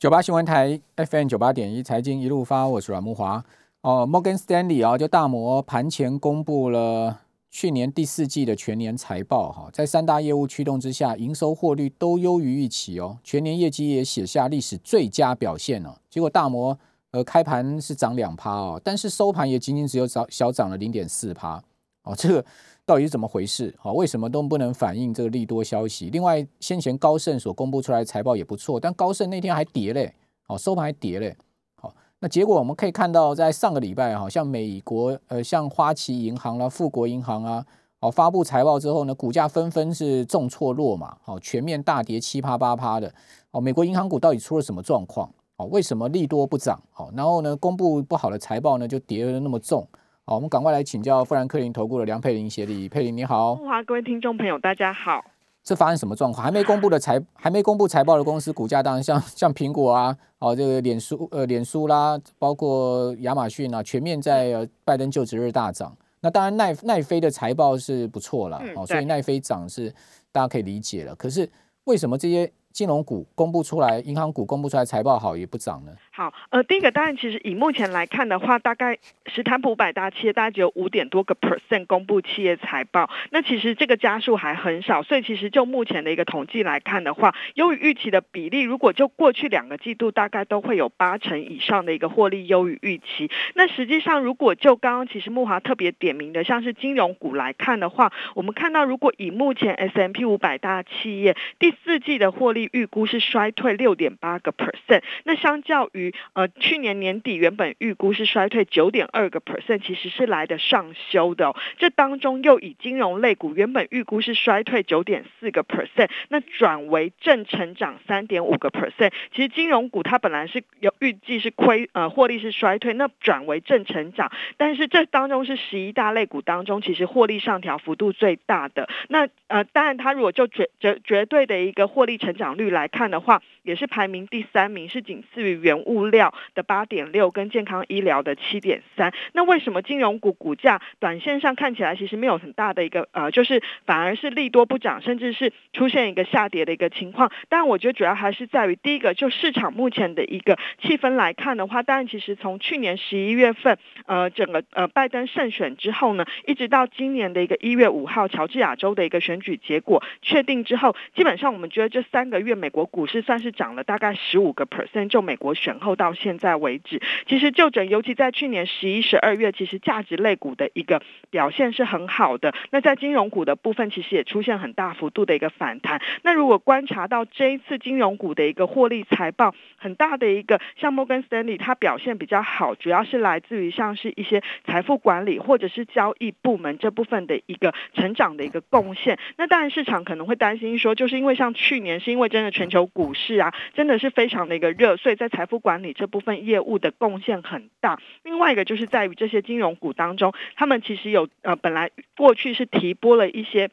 九八新闻台 FM 九八点一财经一路发，我是阮木华。哦，Morgan Stanley 啊，就大摩盘前公布了去年第四季的全年财报哈，在三大业务驱动之下，营收获率都优于预期哦，全年业绩也写下历史最佳表现了。结果大摩呃开盘是涨两趴哦，但是收盘也仅仅只有涨小涨了零点四趴哦，这个。到底是怎么回事？好，为什么都不能反映这个利多消息？另外，先前高盛所公布出来的财报也不错，但高盛那天还跌嘞，好收盘还跌嘞。好，那结果我们可以看到，在上个礼拜，好像美国呃，像花旗银行啦、富国银行啊，好发布财报之后呢，股价纷纷是重挫落嘛，好全面大跌七趴八趴的。哦，美国银行股到底出了什么状况？哦，为什么利多不涨？好，然后呢，公布不好的财报呢，就跌得那么重？好，我们赶快来请教富兰克林投顾的梁佩玲协理。佩玲你好，华各位听众朋友大家好。这发生什么状况？还没公布的财，还没公布财报的公司股价，当然像像苹果啊，哦这个脸书呃脸书啦，包括亚马逊啊，全面在呃拜登就职日大涨。那当然奈奈飞的财报是不错了，哦所以奈飞涨是大家可以理解了。可是为什么这些？金融股公布出来，银行股公布出来财报好也不涨呢。好，呃，第一个当然，其实以目前来看的话，大概史坦普百大企业大概只有五点多个 percent 公布企业财报，那其实这个加数还很少，所以其实就目前的一个统计来看的话，优于预期的比例，如果就过去两个季度，大概都会有八成以上的一个获利优于预期。那实际上，如果就刚刚其实木华特别点名的，像是金融股来看的话，我们看到如果以目前 S M P 五百大企业第四季的获利预估是衰退六点八个 percent，那相较于呃去年年底原本预估是衰退九点二个 percent，其实是来的上修的。这当中又以金融类股原本预估是衰退九点四个 percent，那转为正成长三点五个 percent。其实金融股它本来是有预计是亏呃获利是衰退，那转为正成长，但是这当中是十一大类股当中其实获利上调幅度最大的。那呃当然它如果就绝绝绝对的一个获利成长率来。看的话，也是排名第三名，是仅次于原物料的八点六，跟健康医疗的七点三。那为什么金融股股价短线上看起来其实没有很大的一个呃，就是反而是利多不涨，甚至是出现一个下跌的一个情况？但我觉得主要还是在于第一个，就市场目前的一个气氛来看的话，当然其实从去年十一月份呃整个呃拜登胜选之后呢，一直到今年的一个一月五号乔治亚州的一个选举结果确定之后，基本上我们觉得这三个月美国。股市算是涨了大概十五个 percent，就美国选后到现在为止，其实就整，尤其在去年十一、十二月，其实价值类股的一个表现是很好的。那在金融股的部分，其实也出现很大幅度的一个反弹。那如果观察到这一次金融股的一个获利财报，很大的一个像摩根斯丹利，它表现比较好，主要是来自于像是一些财富管理或者是交易部门这部分的一个成长的一个贡献。那当然市场可能会担心说，就是因为像去年是因为真的全球股市啊，真的是非常的一个热，所以在财富管理这部分业务的贡献很大。另外一个就是在于这些金融股当中，他们其实有呃本来过去是提拨了一些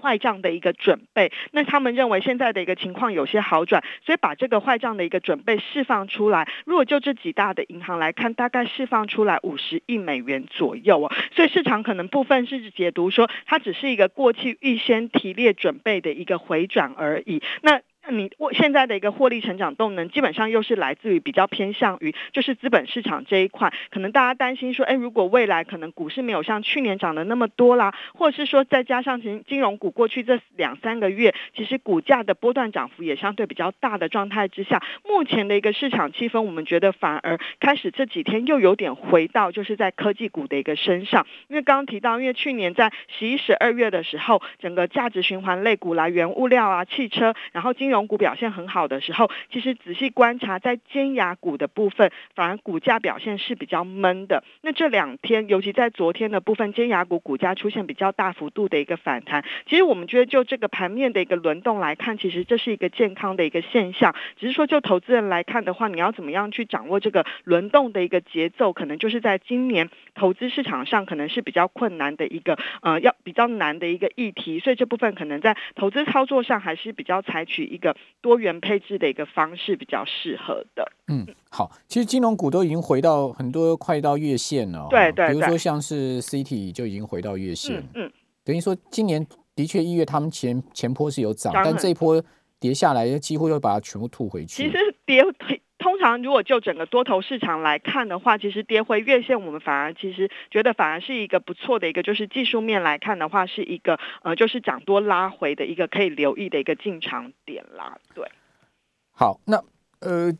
坏账的一个准备，那他们认为现在的一个情况有些好转，所以把这个坏账的一个准备释放出来。如果就这几大的银行来看，大概释放出来五十亿美元左右哦，所以市场可能部分是解读说，它只是一个过去预先提列准备的一个回转而已。那那你我现在的一个获利成长动能，基本上又是来自于比较偏向于就是资本市场这一块，可能大家担心说，哎，如果未来可能股市没有像去年涨的那么多啦，或者是说再加上金金融股过去这两三个月，其实股价的波段涨幅也相对比较大的状态之下，目前的一个市场气氛，我们觉得反而开始这几天又有点回到就是在科技股的一个身上，因为刚刚提到，因为去年在十一、十二月的时候，整个价值循环类股来源物料啊、汽车，然后金融。股表现很好的时候，其实仔细观察，在尖牙股的部分，反而股价表现是比较闷的。那这两天，尤其在昨天的部分，尖牙股股价出现比较大幅度的一个反弹。其实我们觉得，就这个盘面的一个轮动来看，其实这是一个健康的一个现象。只是说，就投资人来看的话，你要怎么样去掌握这个轮动的一个节奏，可能就是在今年投资市场上可能是比较困难的一个呃，要比较难的一个议题。所以这部分可能在投资操作上还是比较采取一个。多元配置的一个方式比较适合的。嗯，好，其实金融股都已经回到很多快到月线了。对对，比如说像是 CT 就已经回到月线。嗯，等于说今年的确一月他们前前坡是有涨，但这一波跌下来，几乎又把它全部吐回去。其实跌通常如果就整个多头市场来看的话，其实跌回月线，我们反而其实觉得反而是一个不错的一个，就是技术面来看的话，是一个呃，就是涨多拉回的一个可以留意的一个进场点啦。对，好，那呃。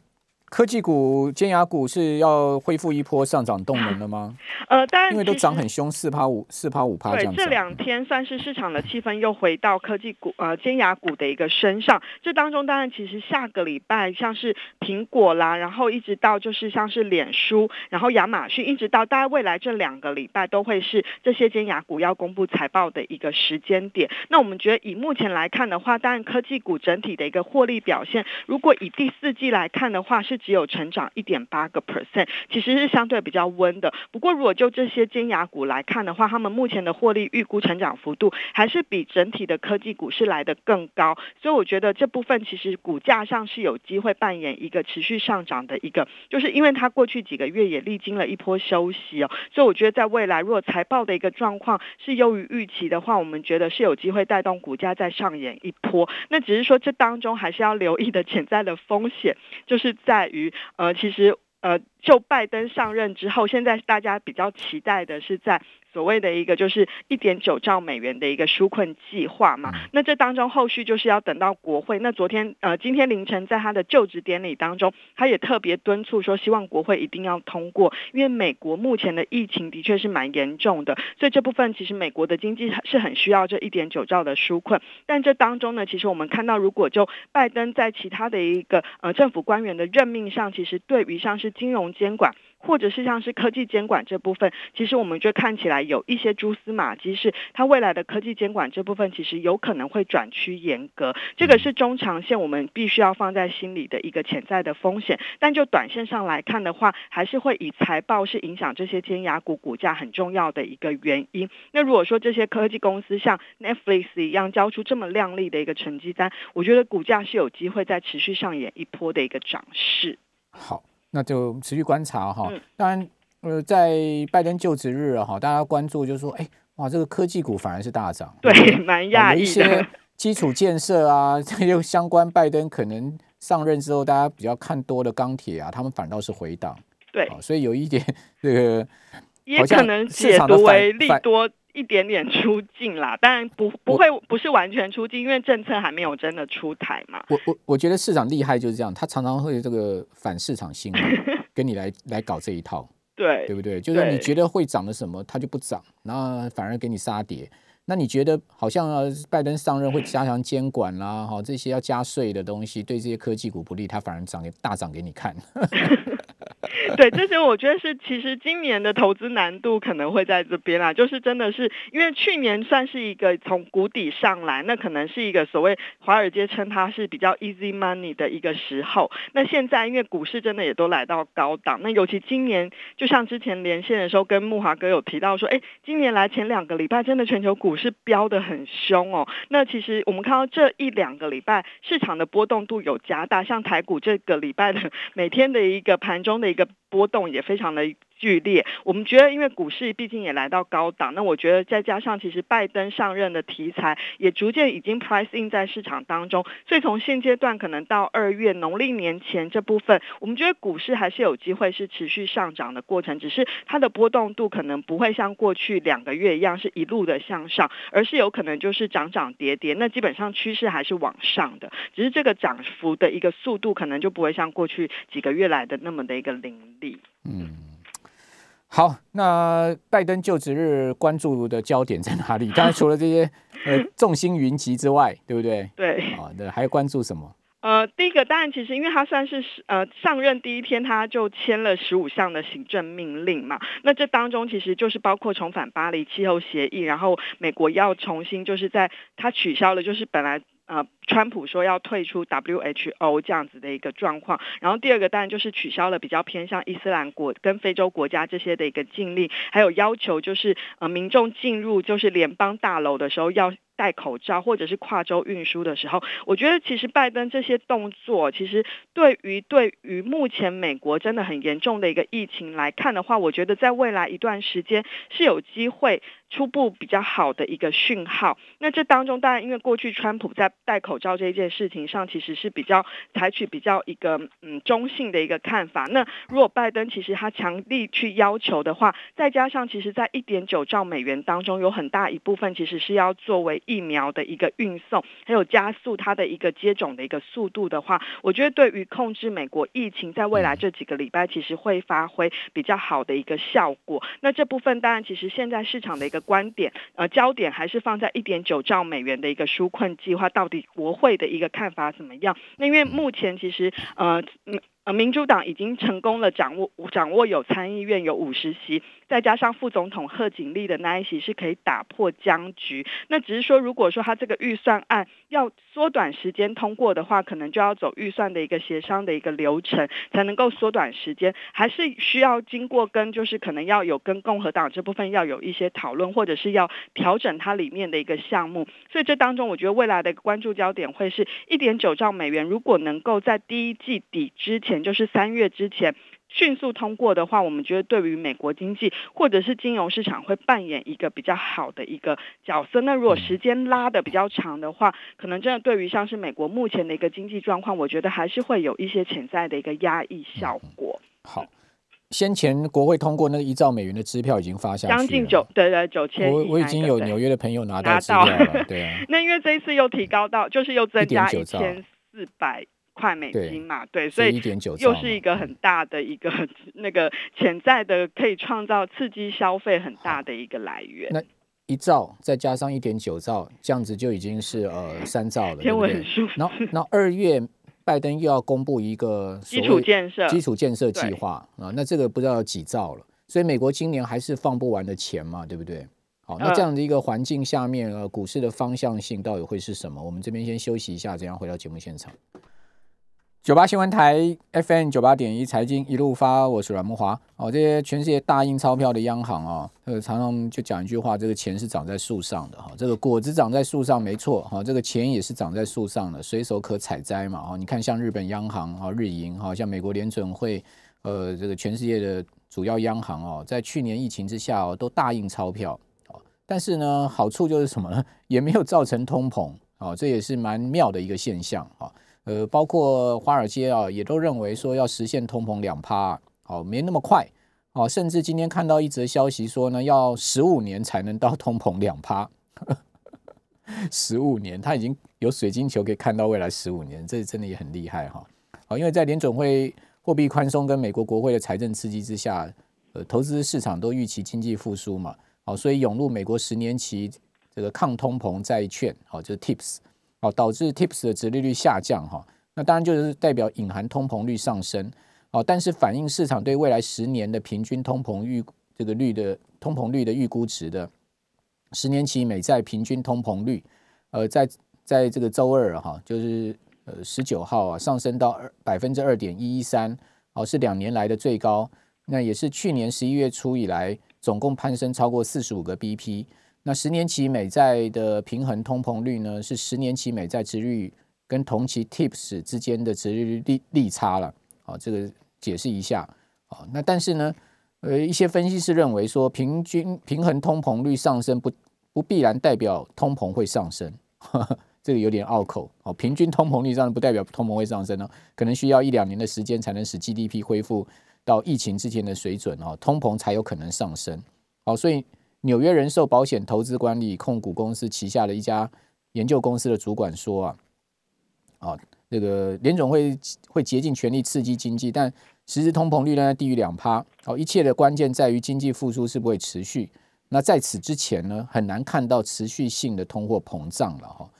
科技股、尖牙股是要恢复一波上涨动能了吗？呃，当然，因为都涨很凶，四趴五、四趴五趴这样子。这两天算是市场的气氛又回到科技股、呃尖牙股的一个身上。这当中，当然其实下个礼拜像是苹果啦，然后一直到就是像是脸书，然后亚马逊，一直到大概未来这两个礼拜都会是这些尖牙股要公布财报的一个时间点。那我们觉得以目前来看的话，当然科技股整体的一个获利表现，如果以第四季来看的话，是只有成长一点八个 percent，其实是相对比较温的。不过，如果就这些尖牙股来看的话，他们目前的获利预估成长幅度还是比整体的科技股是来的更高。所以，我觉得这部分其实股价上是有机会扮演一个持续上涨的一个，就是因为它过去几个月也历经了一波休息哦。所以，我觉得在未来，如果财报的一个状况是优于预期的话，我们觉得是有机会带动股价再上演一波。那只是说，这当中还是要留意的潜在的风险，就是在于。呃，其实，呃，就拜登上任之后，现在大家比较期待的是在。所谓的一个就是一点九兆美元的一个纾困计划嘛，那这当中后续就是要等到国会。那昨天呃，今天凌晨在他的就职典礼当中，他也特别敦促说，希望国会一定要通过，因为美国目前的疫情的确是蛮严重的，所以这部分其实美国的经济是很需要这一点九兆的纾困。但这当中呢，其实我们看到，如果就拜登在其他的一个呃政府官员的任命上，其实对于像是金融监管。或者是像是科技监管这部分，其实我们就看起来有一些蛛丝马迹，是它未来的科技监管这部分，其实有可能会转趋严格。这个是中长线我们必须要放在心里的一个潜在的风险。但就短线上来看的话，还是会以财报是影响这些尖牙股股价很重要的一个原因。那如果说这些科技公司像 Netflix 一样交出这么亮丽的一个成绩单，我觉得股价是有机会在持续上演一波的一个涨势。好。那就持续观察哈，当然，呃，在拜登就职日哈，大家关注就是说，哎，哇，这个科技股反而是大涨，对，蛮讶异一些基础建设啊，这又相关，拜登可能上任之后，大家比较看多的钢铁啊，他们反倒是回档，对，所以有一点这个，也可能解读为利多。一点点出境啦，当然不不会不是完全出境，因为政策还没有真的出台嘛。我我我觉得市场厉害就是这样，他常常会这个反市场心理 跟你来来搞这一套，对对不对？就是你觉得会涨的什么，它就不涨，然后反而给你杀跌。那你觉得好像拜登上任会加强监管啦，哈，这些要加税的东西对这些科技股不利，它反而涨给大涨给你看。对，这些我觉得是其实今年的投资难度可能会在这边啦，就是真的是因为去年算是一个从谷底上来，那可能是一个所谓华尔街称它是比较 easy money 的一个时候。那现在因为股市真的也都来到高档，那尤其今年就像之前连线的时候跟木华哥有提到说，哎，今年来前两个礼拜真的全球股市飙得很凶哦。那其实我们看到这一两个礼拜市场的波动度有加大，像台股这个礼拜的每天的一个盘中的一个。波动也非常的。剧烈，我们觉得，因为股市毕竟也来到高档，那我觉得再加上其实拜登上任的题材也逐渐已经 price in 在市场当中，所以从现阶段可能到二月农历年前这部分，我们觉得股市还是有机会是持续上涨的过程，只是它的波动度可能不会像过去两个月一样是一路的向上，而是有可能就是涨涨跌跌，那基本上趋势还是往上的，只是这个涨幅的一个速度可能就不会像过去几个月来的那么的一个凌厉，嗯。好，那拜登就职日关注的焦点在哪里？当然除了这些呃众星云集之外，对不对？对。啊，那还关注什么？呃，第一个当然其实因为他算是呃上任第一天他就签了十五项的行政命令嘛，那这当中其实就是包括重返巴黎气候协议，然后美国要重新就是在他取消了就是本来。呃，川普说要退出 WHO 这样子的一个状况，然后第二个当然就是取消了比较偏向伊斯兰国跟非洲国家这些的一个禁令，还有要求就是呃民众进入就是联邦大楼的时候要。戴口罩或者是跨州运输的时候，我觉得其实拜登这些动作，其实对于对于目前美国真的很严重的一个疫情来看的话，我觉得在未来一段时间是有机会。初步比较好的一个讯号。那这当中，当然因为过去川普在戴口罩这件事情上，其实是比较采取比较一个嗯中性的一个看法。那如果拜登其实他强力去要求的话，再加上其实在一点九兆美元当中，有很大一部分其实是要作为疫苗的一个运送，还有加速它的一个接种的一个速度的话，我觉得对于控制美国疫情在未来这几个礼拜，其实会发挥比较好的一个效果。那这部分当然其实现在市场的一个。观点呃，焦点还是放在一点九兆美元的一个纾困计划，到底国会的一个看法怎么样？那因为目前其实呃。嗯呃，民主党已经成功了掌握掌握有参议院有五十席，再加上副总统贺锦丽的那一席是可以打破僵局。那只是说，如果说他这个预算案要缩短时间通过的话，可能就要走预算的一个协商的一个流程，才能够缩短时间，还是需要经过跟就是可能要有跟共和党这部分要有一些讨论，或者是要调整它里面的一个项目。所以这当中，我觉得未来的关注焦点会是一点九兆美元，如果能够在第一季底之前。前就是三月之前迅速通过的话，我们觉得对于美国经济或者是金融市场会扮演一个比较好的一个角色。那如果时间拉的比较长的话，可能真的对于像是美国目前的一个经济状况，我觉得还是会有一些潜在的一个压抑效果。好，先前国会通过那个一兆美元的支票已经发下将近九对对九千，我我已经有纽约的朋友拿到支票了。对啊，那因为这一次又提高到，就是又增加一千四百。块美金嘛，对，所以又是一个很大的一个那个潜在的可以创造刺激消费很大的一个来源。那一兆再加上一点九兆，这样子就已经是呃三兆了，天文数。然后，那二月拜登又要公布一个基础建设基础建设计划啊，那这个不知道有几兆了。所以美国今年还是放不完的钱嘛，对不对？好，那这样的一个环境下面，呃，股市的方向性到底会是什么？我们这边先休息一下，这样回到节目现场。九八新闻台 FM 九八点一财经一路发，我是阮木华。哦，这些全世界大印钞票的央行啊，呃，常常就讲一句话：这个钱是长在树上的哈，这个果子长在树上没错哈，这个钱也是长在树上的，随手可采摘嘛哈。你看，像日本央行啊，日银哈，像美国联准会，呃，这个全世界的主要央行哦，在去年疫情之下哦，都大印钞票哦，但是呢，好处就是什么呢？也没有造成通膨哦，这也是蛮妙的一个现象啊。呃，包括华尔街啊，也都认为说要实现通膨两趴，好，没那么快，哦，甚至今天看到一则消息说呢，要十五年才能到通膨两趴，十五年，他已经有水晶球可以看到未来十五年，这真的也很厉害哈，好，因为在联准会货币宽松跟美国国会的财政刺激之下，呃，投资市场都预期经济复苏嘛，好，所以涌入美国十年期这个抗通膨债券，好，就是 TIPS。哦，导致 TIPS 的殖利率下降哈，那当然就是代表隐含通膨率上升，哦，但是反映市场对未来十年的平均通膨预这个率的通膨率的预估值的十年期美债平均通膨率，呃，在在这个周二哈，就是呃十九号啊，上升到二百分之二点一一三，哦，是两年来的最高，那也是去年十一月初以来总共攀升超过四十五个 BP。那十年期美债的平衡通膨率呢？是十年期美债值率跟同期 TIPS 之间的值率利利差了。好，这个解释一下。好，那但是呢，呃，一些分析师认为说，平均平衡通膨率上升不不必然代表通膨会上升，这个有点拗口。哦，平均通膨率上升不代表通膨会上升呢，可能需要一两年的时间才能使 GDP 恢复到疫情之前的水准哦，通膨才有可能上升。好，所以。纽约人寿保险投资管理控股公司旗下的一家研究公司的主管说啊，啊，这个联总会会竭尽全力刺激经济，但实质通膨率呢低于两趴。好，一切的关键在于经济复苏是不会持续。那在此之前呢，很难看到持续性的通货膨胀了哈。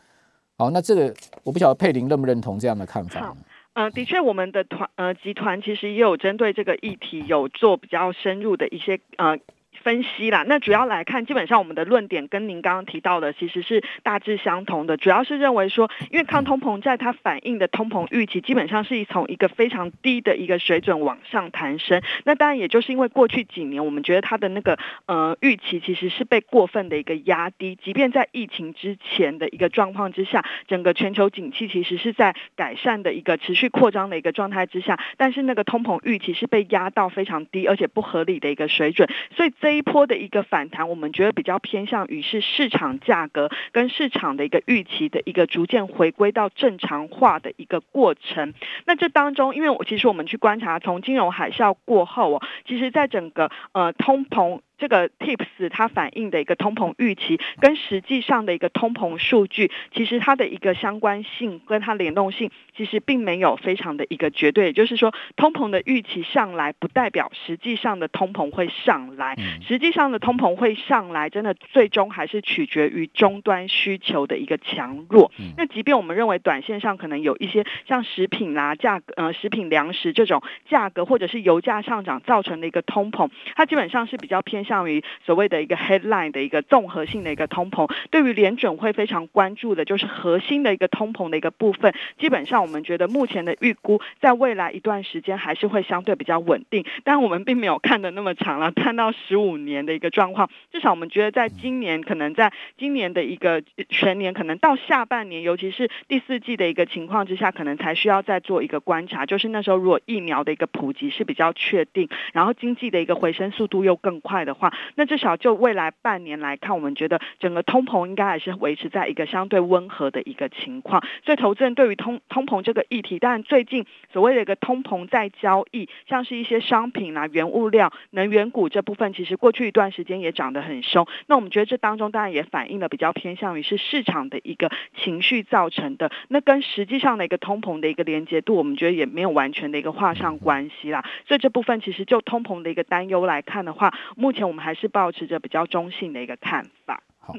好，那这个我不晓得佩林认不认同这样的看法？嗯，的确，我们的团呃集团其实也有针对这个议题有做比较深入的一些呃。分析啦。那主要来看，基本上我们的论点跟您刚刚提到的其实是大致相同的，主要是认为说，因为抗通膨债它反映的通膨预期基本上是从一个非常低的一个水准往上弹升。那当然也就是因为过去几年，我们觉得它的那个呃预期其实是被过分的一个压低，即便在疫情之前的一个状况之下，整个全球景气其实是在改善的一个持续扩张的一个状态之下，但是那个通膨预期是被压到非常低而且不合理的一个水准，所以这一波的一个反弹，我们觉得比较偏向于是市场价格跟市场的一个预期的一个逐渐回归到正常化的一个过程。那这当中，因为我其实我们去观察，从金融海啸过后哦，其实在整个呃通膨。这个 tips 它反映的一个通膨预期，跟实际上的一个通膨数据，其实它的一个相关性跟它联动性，其实并没有非常的一个绝对。也就是说，通膨的预期上来，不代表实际上的通膨会上来。实际上的通膨会上来，真的最终还是取决于终端需求的一个强弱。那即便我们认为短线上可能有一些像食品啦价格呃食品粮食这种价格，或者是油价上涨造成的一个通膨，它基本上是比较偏。向于所谓的一个 headline 的一个综合性的一个通膨，对于联准会非常关注的就是核心的一个通膨的一个部分。基本上，我们觉得目前的预估，在未来一段时间还是会相对比较稳定。但我们并没有看的那么长了，看到十五年的一个状况。至少我们觉得，在今年可能在今年的一个全年，可能到下半年，尤其是第四季的一个情况之下，可能才需要再做一个观察。就是那时候，如果疫苗的一个普及是比较确定，然后经济的一个回升速度又更快的。话，那至少就未来半年来看，我们觉得整个通膨应该还是维持在一个相对温和的一个情况。所以，投资人对于通通膨这个议题，当然最近所谓的一个通膨在交易，像是一些商品啦、原物料、能源股这部分，其实过去一段时间也涨得很凶。那我们觉得这当中当然也反映了比较偏向于是市场的一个情绪造成的，那跟实际上的一个通膨的一个连接度，我们觉得也没有完全的一个画上关系啦。所以这部分其实就通膨的一个担忧来看的话，目前。我们还是保持着比较中性的一个看法。好，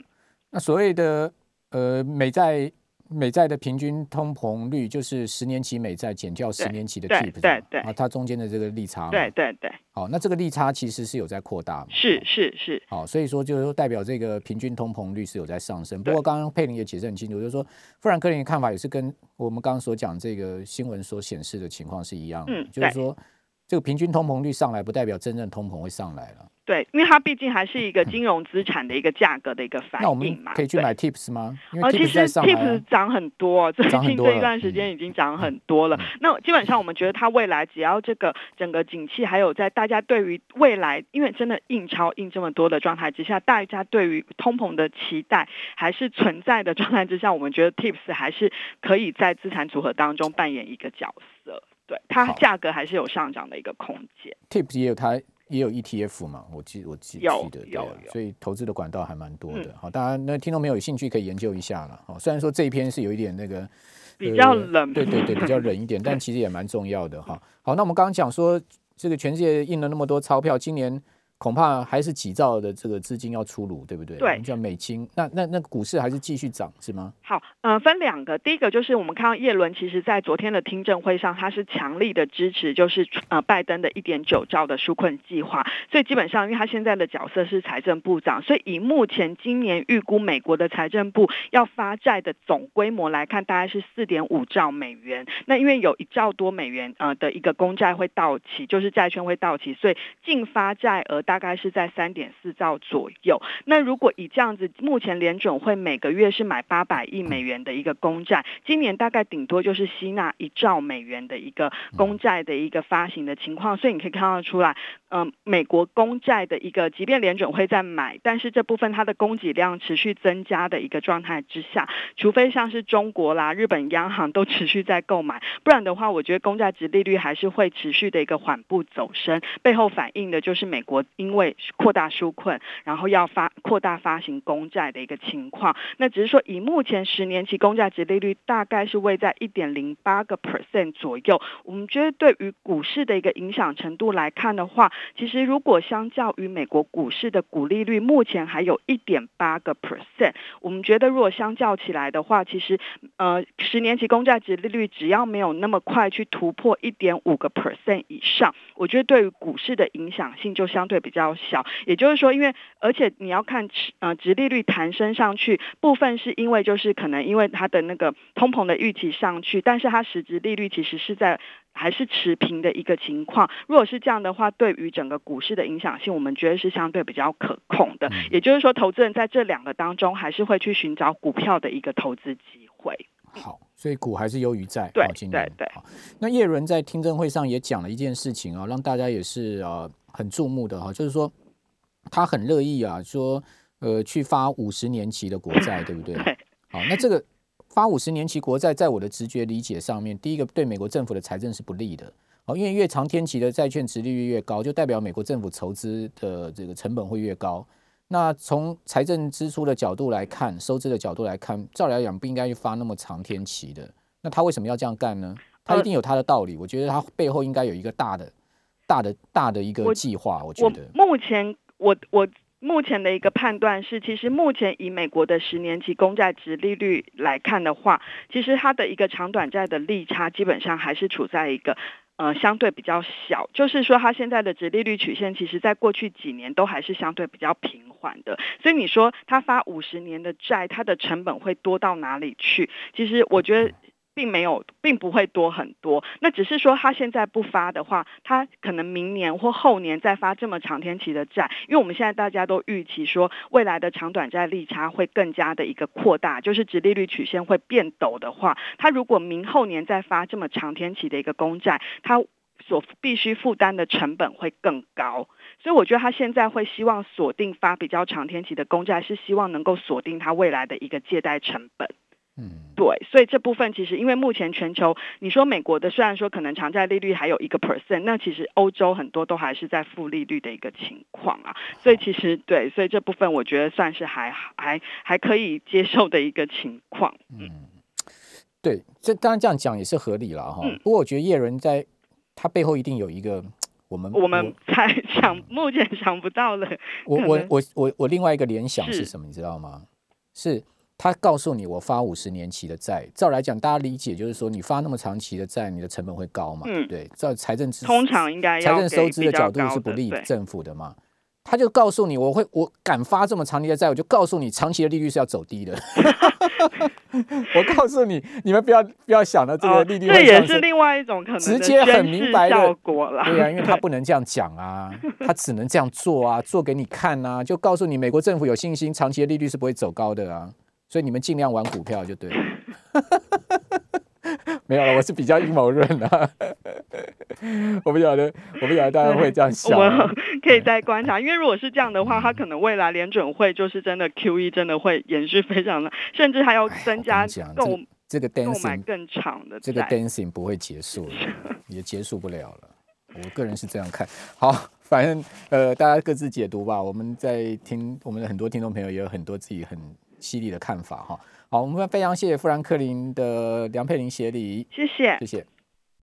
那所谓的呃美债美债的平均通膨率，就是十年期美债减掉十年期的 tip，对对啊，它中间的这个利差，对对对。好，那这个利差其实是有在扩大嘛？是是是。好，所以说就是说代表这个平均通膨率是有在上升。不过刚刚佩林也解释很清楚，就是说富兰克林的看法也是跟我们刚刚所讲这个新闻所显示的情况是一样的，就是说。这个平均通膨率上来，不代表真正通膨会上来了。对，因为它毕竟还是一个金融资产的一个价格的一个反应嘛。可以去买 Tips 吗？哦，其实 Tips 涨很多，最近这一段时间已经涨很多了。那基本上我们觉得它未来只要这个整个景气，还有在大家对于未来，因为真的印钞印这么多的状态之下，大家对于通膨的期待还是存在的状态之下，我们觉得 Tips 还是可以在资产组合当中扮演一个角色。对它价格还是有上涨的一个空间。Tips 也有它也有 ETF 嘛，我记我记记得有，所以投资的管道还蛮多的。好，当然那听众没有兴趣可以研究一下了。好，虽然说这一篇是有一点那个比较冷，对对对，比较冷一点，但其实也蛮重要的哈。好，那我们刚刚讲说这个全世界印了那么多钞票，今年。恐怕还是几兆的这个资金要出炉，对不对？对，叫美金。那那那股市还是继续涨是吗？好，嗯，分两个。第一个就是我们看到叶伦，其实在昨天的听证会上，他是强力的支持，就是呃拜登的一点九兆的纾困计划。所以基本上，因为他现在的角色是财政部长，所以以目前今年预估美国的财政部要发债的总规模来看，大概是四点五兆美元。那因为有一兆多美元呃的一个公债会到期，就是债券会到期，所以净发债额。大概是在三点四兆左右。那如果以这样子，目前联准会每个月是买八百亿美元的一个公债，今年大概顶多就是吸纳一兆美元的一个公债的一个发行的情况。所以你可以看得出来，嗯，美国公债的一个，即便联准会在买，但是这部分它的供给量持续增加的一个状态之下，除非像是中国啦、日本央行都持续在购买，不然的话，我觉得公债值利率还是会持续的一个缓步走升。背后反映的就是美国。因为扩大纾困，然后要发扩大发行公债的一个情况，那只是说以目前十年期公债值利率大概是位在一点零八个 percent 左右。我们觉得对于股市的一个影响程度来看的话，其实如果相较于美国股市的股利率目前还有一点八个 percent，我们觉得如果相较起来的话，其实呃十年期公债值利率只要没有那么快去突破一点五个 percent 以上，我觉得对于股市的影响性就相对比。比较小。也就是说，因为而且你要看呃，直利率弹升上去，部分是因为就是可能因为它的那个通膨的预期上去，但是它实质利率其实是在还是持平的一个情况。如果是这样的话，对于整个股市的影响性，我们觉得是相对比较可控的。也就是说，投资人在这两个当中，还是会去寻找股票的一个投资机会。好，所以股还是优于债。对，对，对。那叶伦在听证会上也讲了一件事情啊，让大家也是呃很注目的哈，就是说他很乐意啊，说呃去发五十年期的国债，对不对？好，那这个发五十年期国债，在我的直觉理解上面，第一个对美国政府的财政是不利的。好，因为越长天期的债券值利率越高，就代表美国政府筹资的这个成本会越高。那从财政支出的角度来看，收支的角度来看，照来讲不应该去发那么长天期的。那他为什么要这样干呢？他一定有他的道理。我觉得他背后应该有一个大的、大的、大的一个计划。我觉得目前我我目前的一个判断是，其实目前以美国的十年期公债值利率来看的话，其实它的一个长短债的利差基本上还是处在一个。呃，相对比较小，就是说它现在的值利率曲线，其实在过去几年都还是相对比较平缓的。所以你说它发五十年的债，它的成本会多到哪里去？其实我觉得。并没有，并不会多很多。那只是说，他现在不发的话，他可能明年或后年再发这么长天期的债。因为我们现在大家都预期说，未来的长短债利差会更加的一个扩大，就是直利率曲线会变陡的话，他如果明后年再发这么长天期的一个公债，他所必须负担的成本会更高。所以我觉得他现在会希望锁定发比较长天期的公债，是希望能够锁定他未来的一个借贷成本。嗯，对，所以这部分其实因为目前全球，你说美国的虽然说可能长债利率还有一个 percent，那其实欧洲很多都还是在负利率的一个情况啊，所以其实对，所以这部分我觉得算是还还还可以接受的一个情况。嗯，对，这当然这样讲也是合理了哈。不过我觉得叶伦在他背后一定有一个我们我们才想目前想不到的。我我我我我另外一个联想是什么？你知道吗？是。他告诉你，我发五十年期的债，照来讲，大家理解就是说，你发那么长期的债，你的成本会高嘛？嗯，对，照财政支通常应该财政收支的角度是不利政府的嘛？他就告诉你，我会我敢发这么长期的债，我就告诉你，长期的利率是要走低的。我告诉你，你们不要不要想到这个利率这也是另外一种可能直接很明白的效果了。对啊，因为他不能这样讲啊，他只能这样做啊，做给你看啊，就告诉你，美国政府有信心，长期的利率是不会走高的啊。所以你们尽量玩股票就对了，没有了，我是比较阴谋论的，我不晓得，我不晓得大家会这样想。我们可以再观察，因为如果是这样的话，它可能未来联准会就是真的 Q E 真的会延续非常的，甚至还要增加购这个 dancing 更长的，这个 dancing 不会结束，也结束不了了。我个人是这样看好，反正呃大家各自解读吧。我们在听我们的很多听众朋友也有很多自己很。犀利的看法哈，好，我们非常谢谢富兰克林的梁佩玲协理，谢谢，谢谢。